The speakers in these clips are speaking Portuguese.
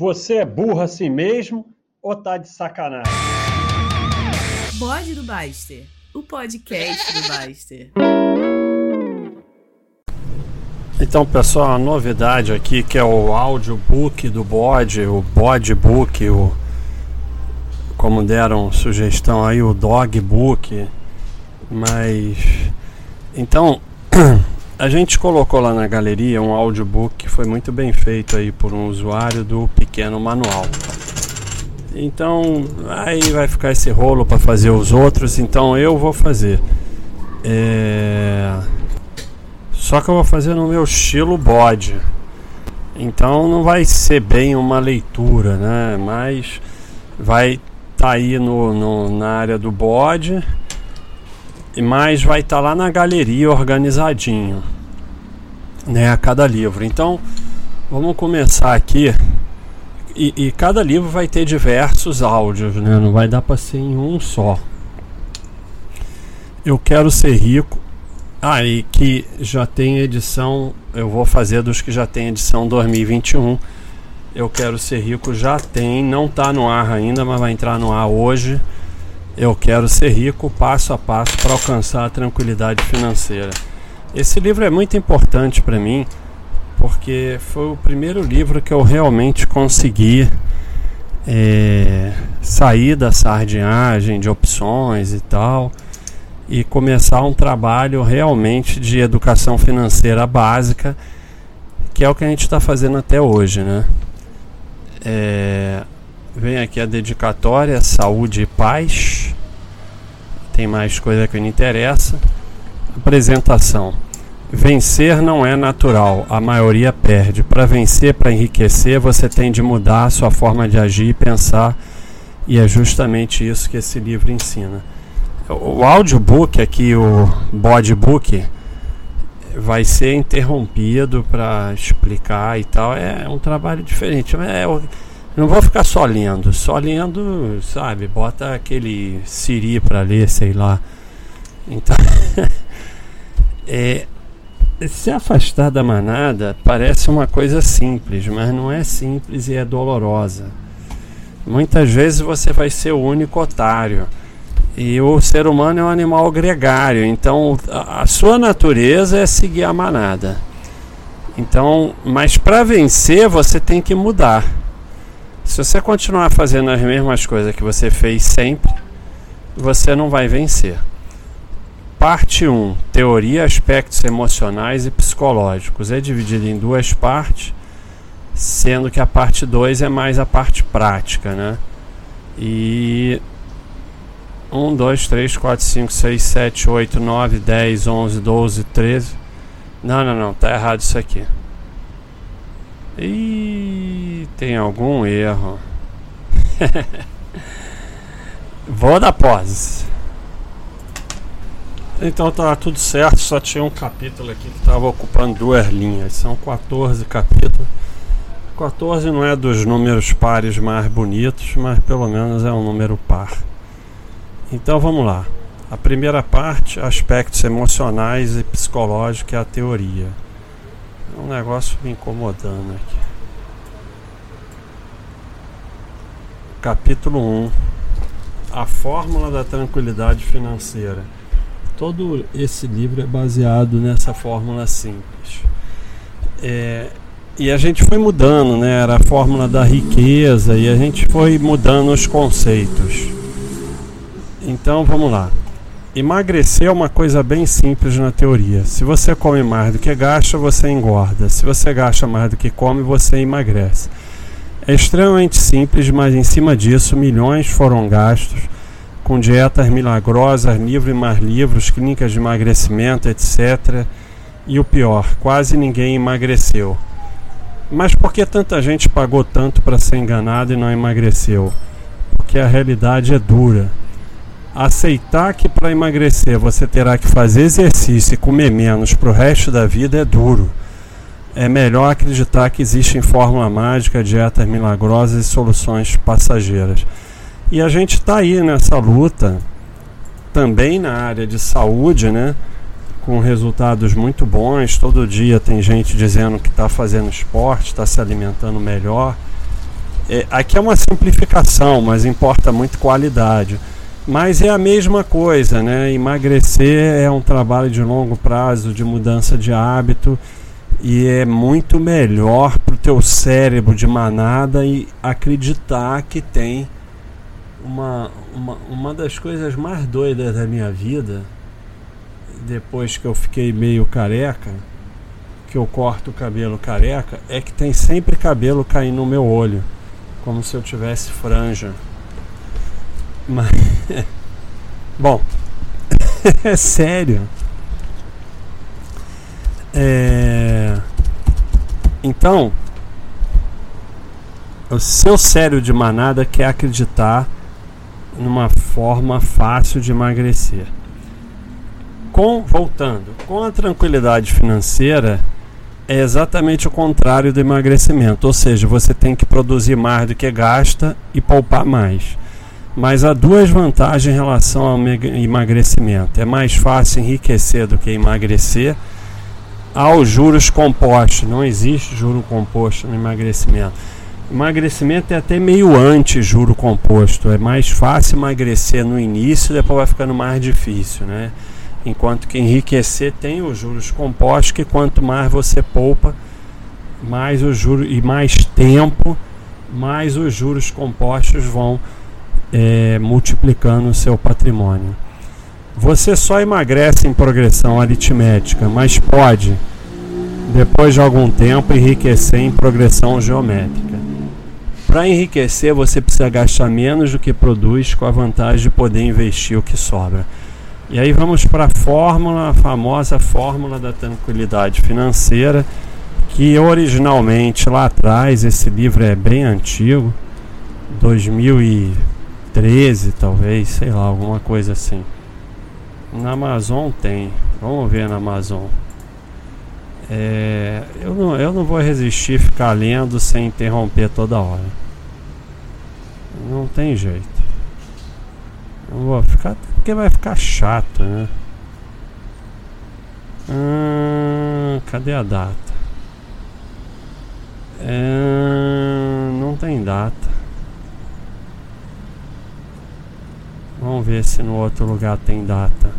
Você é burro assim mesmo ou tá de sacanagem? Bode do Baster, o podcast do Baster. Então, pessoal, a novidade aqui que é o audiobook do bode, o bode book, o como deram sugestão aí o dog book, mas então a gente colocou lá na galeria um audiobook que foi muito bem feito aí por um usuário do pequeno manual. Então aí vai ficar esse rolo para fazer os outros, então eu vou fazer. É... Só que eu vou fazer no meu estilo bode. Então não vai ser bem uma leitura, né? Mas vai estar tá aí no, no, na área do bode mas vai estar tá lá na galeria organizadinho, né, a cada livro. Então, vamos começar aqui. E, e cada livro vai ter diversos áudios, né? Não vai dar para ser em um só. Eu quero ser rico. Ah, e que já tem edição. Eu vou fazer dos que já tem edição 2021. Eu quero ser rico já tem, não está no ar ainda, mas vai entrar no ar hoje. Eu quero ser rico passo a passo para alcançar a tranquilidade financeira. Esse livro é muito importante para mim porque foi o primeiro livro que eu realmente consegui é, sair da sardinhagem de opções e tal e começar um trabalho realmente de educação financeira básica, que é o que a gente está fazendo até hoje, né? É, Vem aqui a dedicatória, saúde e paz. Tem mais coisa que não interessa. Apresentação. Vencer não é natural, a maioria perde. Para vencer, para enriquecer, você tem de mudar a sua forma de agir e pensar, e é justamente isso que esse livro ensina. O audiobook aqui, o bodybook, vai ser interrompido para explicar e tal. É um trabalho diferente. É, não vou ficar só lendo, só lendo, sabe? Bota aquele Siri para ler, sei lá. Então, é, se afastar da manada parece uma coisa simples, mas não é simples e é dolorosa. Muitas vezes você vai ser o único otário. E o ser humano é um animal gregário, então a, a sua natureza é seguir a manada. Então, mas para vencer você tem que mudar. Se você continuar fazendo as mesmas coisas que você fez sempre, você não vai vencer. Parte 1: Teoria, aspectos emocionais e psicológicos. É dividido em duas partes, sendo que a parte 2 é mais a parte prática, né? E 1, 2, 3, 4, 5, 6, 7, 8, 9, 10, 11, 12, 13. Não, não, não, tá errado isso aqui. E tem algum erro. Vou dar pause. Então tá tudo certo, só tinha um capítulo aqui que estava ocupando duas linhas. São 14 capítulos. 14 não é dos números pares mais bonitos, mas pelo menos é um número par. Então vamos lá. A primeira parte, aspectos emocionais e psicológicos, é a teoria um negócio me incomodando aqui. Capítulo 1 A Fórmula da Tranquilidade Financeira. Todo esse livro é baseado nessa fórmula simples. É, e a gente foi mudando, né? Era a fórmula da riqueza e a gente foi mudando os conceitos. Então vamos lá. Emagrecer é uma coisa bem simples na teoria. Se você come mais do que gasta, você engorda. Se você gasta mais do que come, você emagrece. É extremamente simples, mas em cima disso, milhões foram gastos com dietas milagrosas, livro e mais livros, clínicas de emagrecimento, etc. E o pior, quase ninguém emagreceu. Mas por que tanta gente pagou tanto para ser enganado e não emagreceu? Porque a realidade é dura. Aceitar que para emagrecer você terá que fazer exercício e comer menos para o resto da vida é duro. É melhor acreditar que existe fórmula mágica, dietas milagrosas e soluções passageiras. E a gente está aí nessa luta, também na área de saúde, né? com resultados muito bons. Todo dia tem gente dizendo que está fazendo esporte, está se alimentando melhor. é, aqui é uma simplificação, mas importa muito qualidade. Mas é a mesma coisa, né? Emagrecer é um trabalho de longo prazo, de mudança de hábito e é muito melhor para o teu cérebro de manada e acreditar que tem uma, uma, uma das coisas mais doidas da minha vida depois que eu fiquei meio careca que eu corto o cabelo careca é que tem sempre cabelo caindo no meu olho como se eu tivesse franja. Mas bom é sério é... Então, o seu sério de manada quer acreditar numa forma fácil de emagrecer. Com, voltando, com a tranquilidade financeira é exatamente o contrário do emagrecimento, ou seja, você tem que produzir mais do que gasta e poupar mais. Mas há duas vantagens em relação ao emagrecimento. É mais fácil enriquecer do que emagrecer aos juros compostos. Não existe juro composto no emagrecimento. Emagrecimento é até meio anti-juro composto. É mais fácil emagrecer no início, depois vai ficando mais difícil, né? Enquanto que enriquecer tem os juros compostos, que quanto mais você poupa, mais os juros e mais tempo, mais os juros compostos vão é, multiplicando o seu patrimônio. Você só emagrece em progressão aritmética, mas pode, depois de algum tempo, enriquecer em progressão geométrica. Para enriquecer, você precisa gastar menos do que produz, com a vantagem de poder investir o que sobra. E aí vamos para a fórmula, a famosa fórmula da tranquilidade financeira, que originalmente lá atrás, esse livro é bem antigo, 2013 talvez, sei lá, alguma coisa assim. Na Amazon tem. Vamos ver na Amazon. É, eu, não, eu não vou resistir ficar lendo sem interromper toda hora. Não tem jeito. Não vou ficar. Porque vai ficar chato, né? Hum, cadê a data? É, não tem data. Vamos ver se no outro lugar tem data.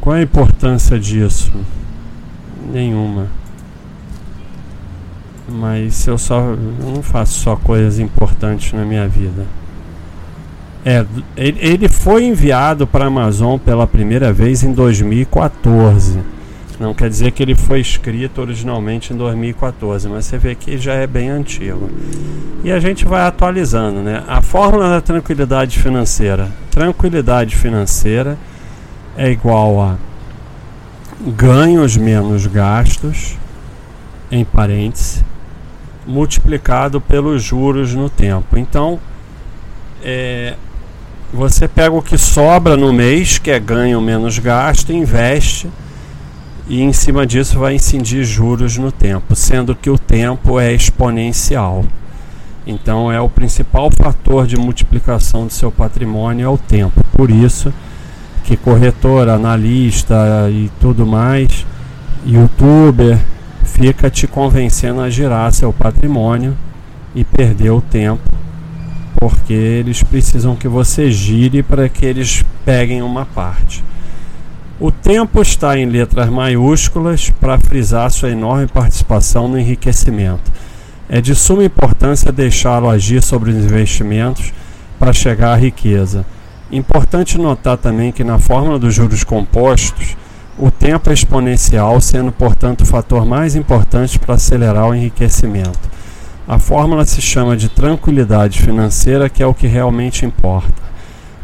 Qual a importância disso? Nenhuma. Mas eu só eu não faço só coisas importantes na minha vida. É, ele foi enviado para a Amazon pela primeira vez em 2014. Não quer dizer que ele foi escrito originalmente em 2014, mas você vê que já é bem antigo. E a gente vai atualizando, né? A fórmula da tranquilidade financeira. Tranquilidade financeira é igual a ganhos menos gastos, em parênteses, multiplicado pelos juros no tempo. Então, é, você pega o que sobra no mês, que é ganho menos gasto, investe e em cima disso vai incidir juros no tempo, sendo que o tempo é exponencial. Então é o principal fator de multiplicação do seu patrimônio é o tempo. Por isso que corretor, analista e tudo mais, youtuber, fica te convencendo a girar seu patrimônio e perder o tempo, porque eles precisam que você gire para que eles peguem uma parte. O tempo está em letras maiúsculas para frisar sua enorme participação no enriquecimento. É de suma importância deixá-lo agir sobre os investimentos para chegar à riqueza. Importante notar também que na fórmula dos juros compostos, o tempo é exponencial, sendo portanto o fator mais importante para acelerar o enriquecimento. A fórmula se chama de tranquilidade financeira, que é o que realmente importa.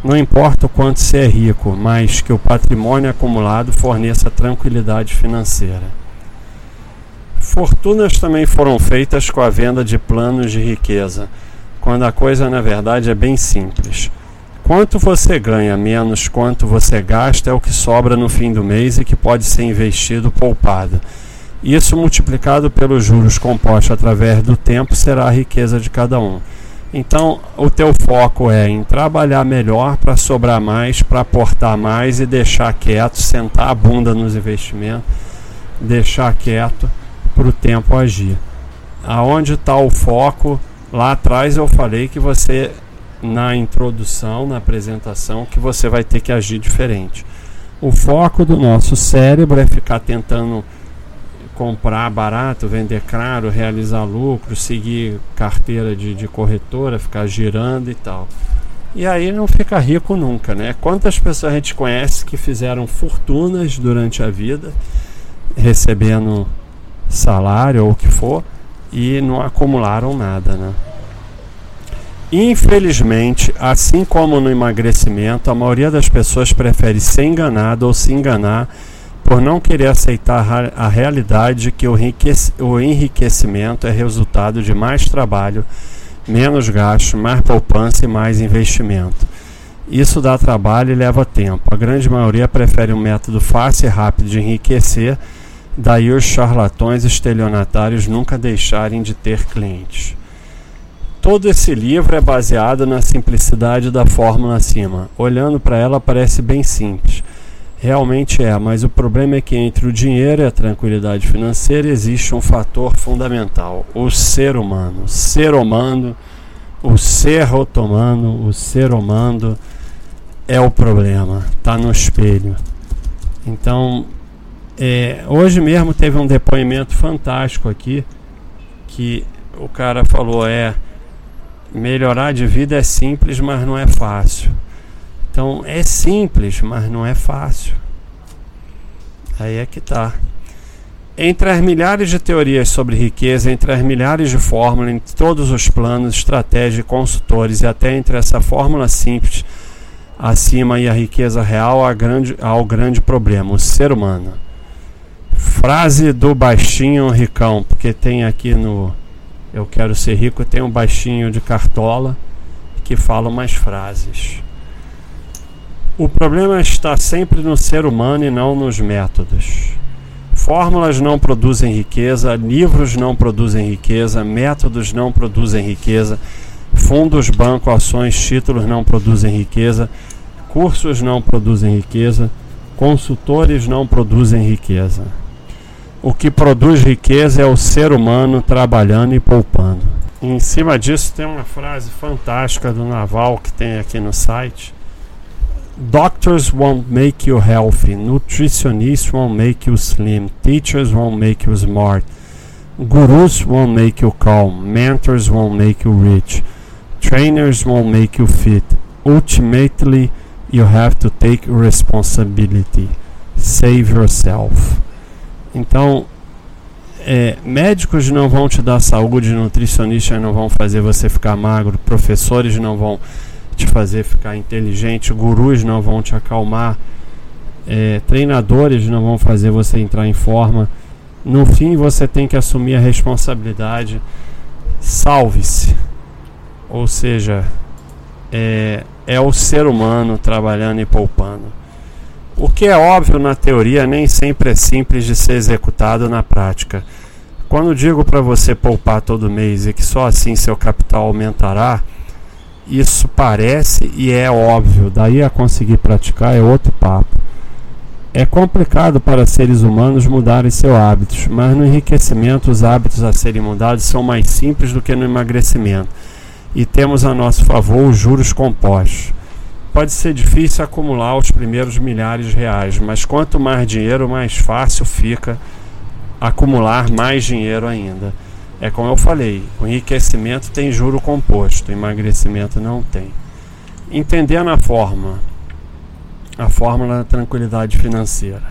Não importa o quanto você é rico, mas que o patrimônio acumulado forneça tranquilidade financeira. Fortunas também foram feitas com a venda de planos de riqueza, quando a coisa na verdade é bem simples. Quanto você ganha menos quanto você gasta é o que sobra no fim do mês e que pode ser investido poupado. Isso multiplicado pelos juros compostos através do tempo será a riqueza de cada um. Então, o teu foco é em trabalhar melhor para sobrar mais, para aportar mais e deixar quieto, sentar a bunda nos investimentos, deixar quieto para o tempo agir. Aonde está o foco Lá atrás eu falei que você, na introdução, na apresentação, que você vai ter que agir diferente. O foco do nosso cérebro é ficar tentando comprar barato, vender caro, realizar lucro, seguir carteira de, de corretora, ficar girando e tal. E aí não fica rico nunca, né? Quantas pessoas a gente conhece que fizeram fortunas durante a vida, recebendo salário ou o que for, e não acumularam nada, né? Infelizmente, assim como no emagrecimento, a maioria das pessoas prefere ser enganada ou se enganar por não querer aceitar a realidade de que o enriquecimento é resultado de mais trabalho, menos gasto, mais poupança e mais investimento. Isso dá trabalho e leva tempo. A grande maioria prefere um método fácil e rápido de enriquecer, daí os charlatões estelionatários nunca deixarem de ter clientes. Todo esse livro é baseado na simplicidade da fórmula acima. Olhando para ela parece bem simples. Realmente é, mas o problema é que entre o dinheiro e a tranquilidade financeira existe um fator fundamental: o ser humano. Ser humano, o ser otomano, o ser humano é o problema, está no espelho. Então, é, hoje mesmo teve um depoimento fantástico aqui que o cara falou é melhorar de vida é simples, mas não é fácil. Então é simples, mas não é fácil. Aí é que tá. Entre as milhares de teorias sobre riqueza, entre as milhares de fórmulas, entre todos os planos, estratégias, consultores e até entre essa fórmula simples acima e a riqueza real, há, grande, há o grande problema, o ser humano. Frase do baixinho ricão, porque tem aqui no eu Quero Ser Rico, tem um baixinho de cartola que fala umas frases. O problema está sempre no ser humano e não nos métodos. Fórmulas não produzem riqueza, livros não produzem riqueza, métodos não produzem riqueza, fundos, bancos, ações, títulos não produzem riqueza, cursos não produzem riqueza, consultores não produzem riqueza. O que produz riqueza é o ser humano trabalhando e poupando. em cima disso tem uma frase fantástica do Naval que tem aqui no site. Doctors won't make you healthy, nutritionists won't make you slim, teachers won't make you smart, gurus won't make you calm, mentors won't make you rich, trainers won't make you fit. Ultimately, you have to take responsibility. Save yourself. Então, é, médicos não vão te dar saúde, nutricionistas não vão fazer você ficar magro, professores não vão te fazer ficar inteligente, gurus não vão te acalmar, é, treinadores não vão fazer você entrar em forma. No fim, você tem que assumir a responsabilidade. Salve-se. Ou seja, é, é o ser humano trabalhando e poupando. O que é óbvio na teoria nem sempre é simples de ser executado na prática. Quando digo para você poupar todo mês e que só assim seu capital aumentará, isso parece e é óbvio, daí a conseguir praticar é outro papo. É complicado para seres humanos mudarem seus hábitos, mas no enriquecimento os hábitos a serem mudados são mais simples do que no emagrecimento. E temos a nosso favor os juros compostos. Pode ser difícil acumular os primeiros milhares de reais, mas quanto mais dinheiro, mais fácil fica acumular mais dinheiro ainda. É como eu falei, o enriquecimento tem juro composto, emagrecimento não tem. Entendendo a forma, a fórmula da tranquilidade financeira.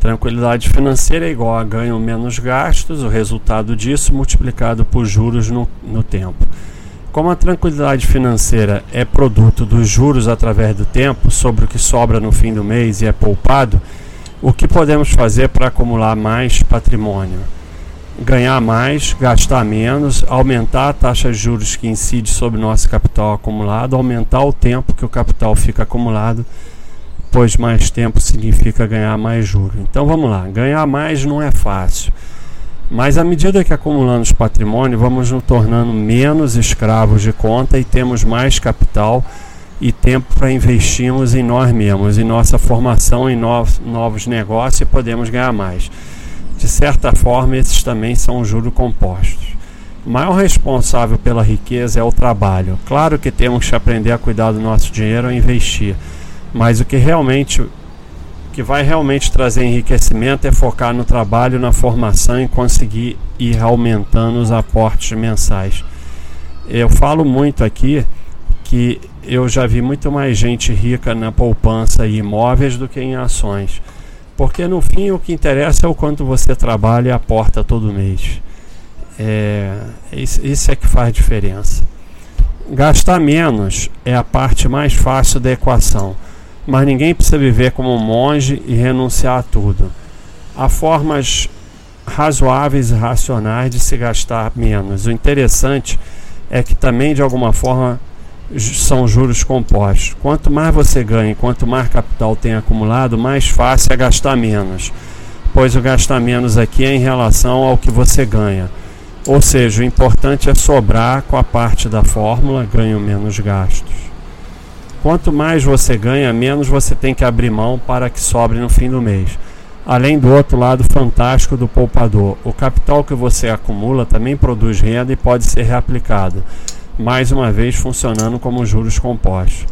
Tranquilidade financeira é igual a ganho menos gastos, o resultado disso multiplicado por juros no, no tempo. Como a tranquilidade financeira é produto dos juros através do tempo sobre o que sobra no fim do mês e é poupado, o que podemos fazer para acumular mais patrimônio? Ganhar mais, gastar menos, aumentar a taxa de juros que incide sobre nosso capital acumulado, aumentar o tempo que o capital fica acumulado, pois mais tempo significa ganhar mais juros. Então vamos lá, ganhar mais não é fácil. Mas à medida que acumulamos patrimônio, vamos nos tornando menos escravos de conta e temos mais capital e tempo para investirmos em nós mesmos, em nossa formação, em novos, novos negócios e podemos ganhar mais. De certa forma, esses também são juros compostos. O maior responsável pela riqueza é o trabalho. Claro que temos que aprender a cuidar do nosso dinheiro e investir, mas o que realmente que vai realmente trazer enriquecimento é focar no trabalho, na formação e conseguir ir aumentando os aportes mensais. Eu falo muito aqui que eu já vi muito mais gente rica na poupança e imóveis do que em ações. Porque no fim o que interessa é o quanto você trabalha e aporta todo mês. É, isso é que faz diferença. Gastar menos é a parte mais fácil da equação, mas ninguém precisa viver como um monge e renunciar a tudo. Há formas razoáveis e racionais de se gastar menos. O interessante é que também de alguma forma são juros compostos. Quanto mais você ganha, quanto mais capital tem acumulado, mais fácil é gastar menos. Pois o gastar menos aqui é em relação ao que você ganha. Ou seja, o importante é sobrar com a parte da fórmula, ganho menos gastos. Quanto mais você ganha, menos você tem que abrir mão para que sobre no fim do mês. Além do outro lado fantástico do poupador, o capital que você acumula também produz renda e pode ser reaplicado mais uma vez funcionando como juros compostos.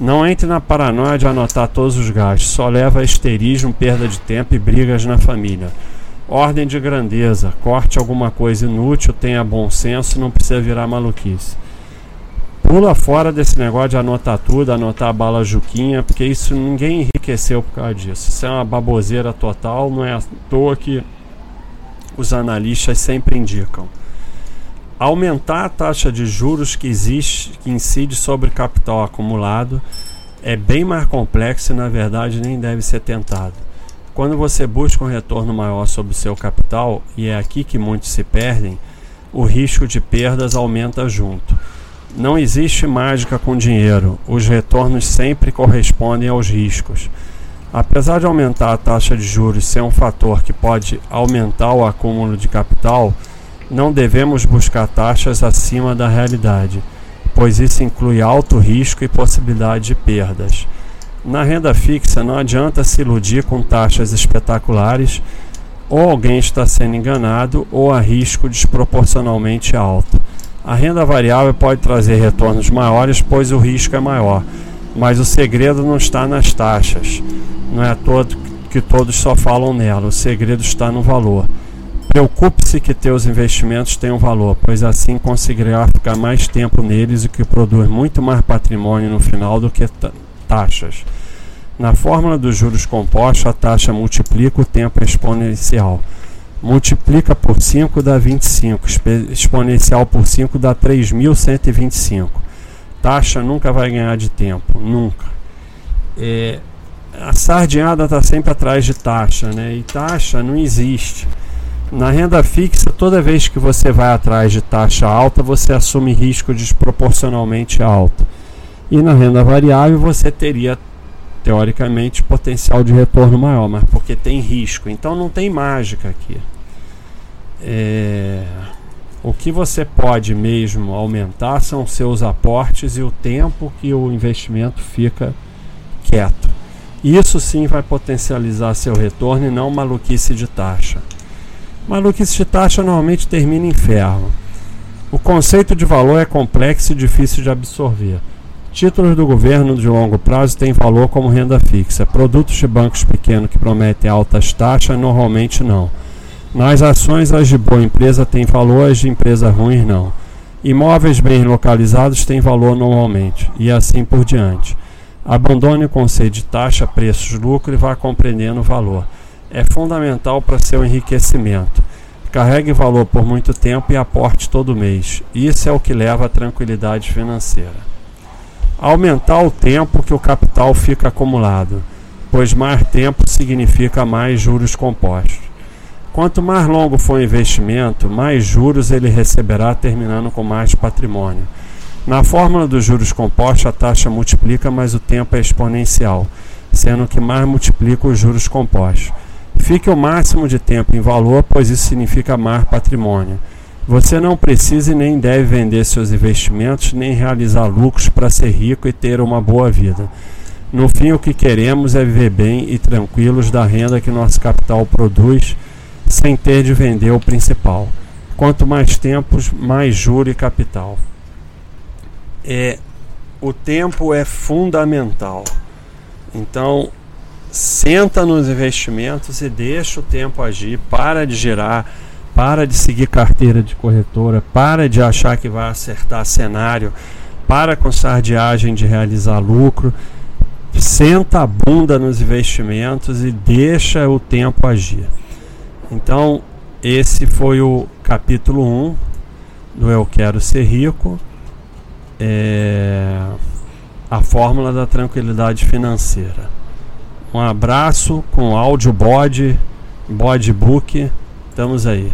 Não entre na paranoia de anotar todos os gastos, só leva a esterismo, perda de tempo e brigas na família. Ordem de grandeza, corte alguma coisa inútil, tenha bom senso, não precisa virar maluquice. Pula fora desse negócio de anotar tudo, anotar a bala juquinha, porque isso ninguém enriqueceu por causa disso. Isso é uma baboseira total, não é à toa que os analistas sempre indicam aumentar a taxa de juros que existe, que incide sobre capital acumulado, é bem mais complexo e na verdade nem deve ser tentado. Quando você busca um retorno maior sobre o seu capital, e é aqui que muitos se perdem, o risco de perdas aumenta junto. Não existe mágica com dinheiro, os retornos sempre correspondem aos riscos. Apesar de aumentar a taxa de juros ser um fator que pode aumentar o acúmulo de capital, não devemos buscar taxas acima da realidade, pois isso inclui alto risco e possibilidade de perdas. Na renda fixa, não adianta se iludir com taxas espetaculares, ou alguém está sendo enganado, ou a risco desproporcionalmente alto. A renda variável pode trazer retornos maiores, pois o risco é maior, mas o segredo não está nas taxas. Não é todo que todos só falam nela, o segredo está no valor. Preocupe-se que teus investimentos tenham valor, pois assim conseguirá ficar mais tempo neles, o que produz muito mais patrimônio no final do que taxas. Na fórmula dos juros compostos, a taxa multiplica o tempo exponencial. Multiplica por 5 dá 25, exponencial por 5 dá 3.125. Taxa nunca vai ganhar de tempo, nunca. É, a sardinhada está sempre atrás de taxa, né? e taxa não existe. Na renda fixa, toda vez que você vai atrás de taxa alta, você assume risco desproporcionalmente alto. E na renda variável, você teria teoricamente potencial de retorno maior, mas porque tem risco. Então não tem mágica aqui. É... O que você pode mesmo aumentar são seus aportes e o tempo que o investimento fica quieto. Isso sim vai potencializar seu retorno e não maluquice de taxa. Maluquice de taxa normalmente termina em ferro. O conceito de valor é complexo e difícil de absorver. Títulos do governo de longo prazo têm valor como renda fixa. Produtos de bancos pequenos que prometem altas taxas normalmente não. Nas ações, as de boa empresa têm valor, as de empresa ruim não. Imóveis bem localizados têm valor normalmente, e assim por diante. Abandone o conceito de taxa, preços, lucro e vá compreendendo o valor é fundamental para seu enriquecimento. Carregue valor por muito tempo e aporte todo mês. Isso é o que leva à tranquilidade financeira. Aumentar o tempo que o capital fica acumulado, pois mais tempo significa mais juros compostos. Quanto mais longo for o investimento, mais juros ele receberá, terminando com mais patrimônio. Na fórmula dos juros compostos, a taxa multiplica, mas o tempo é exponencial, sendo que mais multiplica os juros compostos. Fique o máximo de tempo em valor, pois isso significa amar patrimônio. Você não precisa e nem deve vender seus investimentos, nem realizar lucros para ser rico e ter uma boa vida. No fim, o que queremos é viver bem e tranquilos da renda que nosso capital produz, sem ter de vender o principal. quanto mais tempos, mais juro e capital. É, o tempo é fundamental. Então, senta nos investimentos e deixa o tempo agir, para de girar, para de seguir carteira de corretora, para de achar que vai acertar cenário, para com sardiagem de realizar lucro. Senta a bunda nos investimentos e deixa o tempo agir. Então, esse foi o capítulo 1 do Eu Quero Ser Rico. É a fórmula da tranquilidade financeira. Um abraço com áudio bode, bode book. Estamos aí.